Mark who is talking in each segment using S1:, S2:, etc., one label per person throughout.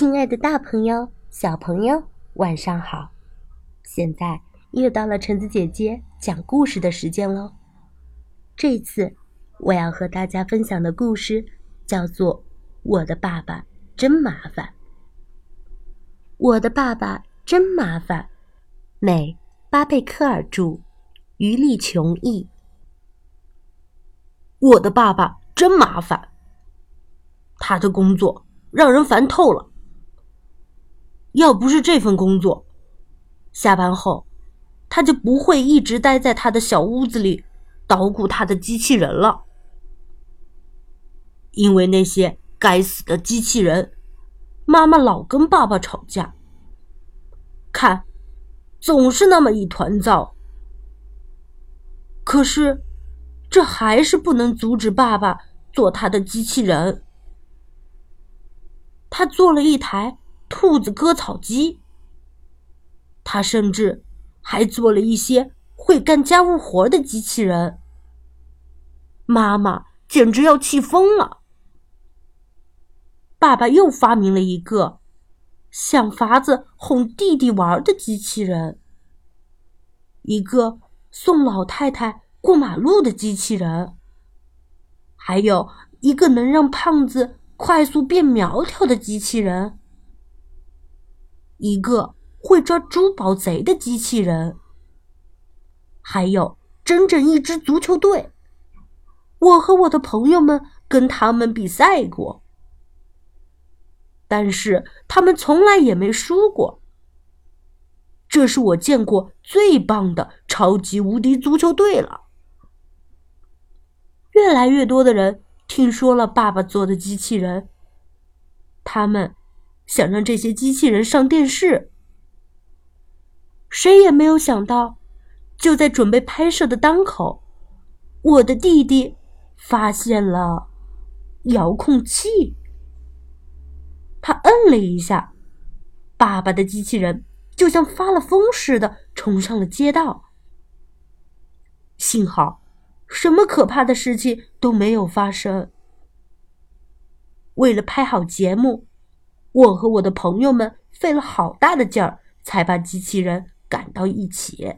S1: 亲爱的大朋友、小朋友，晚上好！现在又到了橙子姐姐讲故事的时间喽。这次我要和大家分享的故事叫做《我的爸爸真麻烦》。我的爸爸真麻烦，美巴贝克尔著，于丽琼译。
S2: 我的爸爸真麻烦，他的工作让人烦透了。要不是这份工作，下班后他就不会一直待在他的小屋子里捣鼓他的机器人了。因为那些该死的机器人，妈妈老跟爸爸吵架，看，总是那么一团糟。可是，这还是不能阻止爸爸做他的机器人。他做了一台。兔子割草机。他甚至还做了一些会干家务活的机器人。妈妈简直要气疯了。爸爸又发明了一个想法子哄弟弟玩的机器人，一个送老太太过马路的机器人，还有一个能让胖子快速变苗条的机器人。一个会抓珠宝贼的机器人，还有整整一支足球队。我和我的朋友们跟他们比赛过，但是他们从来也没输过。这是我见过最棒的超级无敌足球队了。越来越多的人听说了爸爸做的机器人，他们。想让这些机器人上电视，谁也没有想到，就在准备拍摄的当口，我的弟弟发现了遥控器。他摁了一下，爸爸的机器人就像发了疯似的冲上了街道。幸好，什么可怕的事情都没有发生。为了拍好节目。我和我的朋友们费了好大的劲儿，才把机器人赶到一起。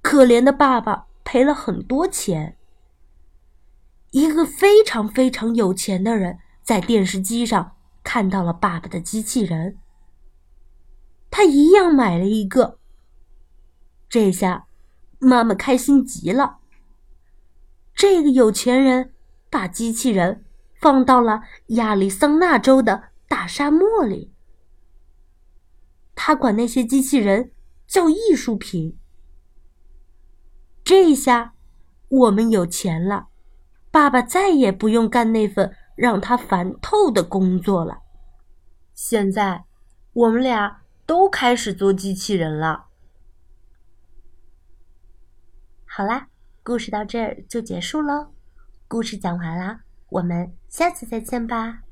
S2: 可怜的爸爸赔了很多钱。一个非常非常有钱的人在电视机上看到了爸爸的机器人，他一样买了一个。这下，妈妈开心极了。这个有钱人把机器人。放到了亚利桑那州的大沙漠里。他管那些机器人叫艺术品。这下，我们有钱了，爸爸再也不用干那份让他烦透的工作了。现在，我们俩都开始做机器人了。
S1: 好啦，故事到这儿就结束喽。故事讲完啦。我们下次再见吧。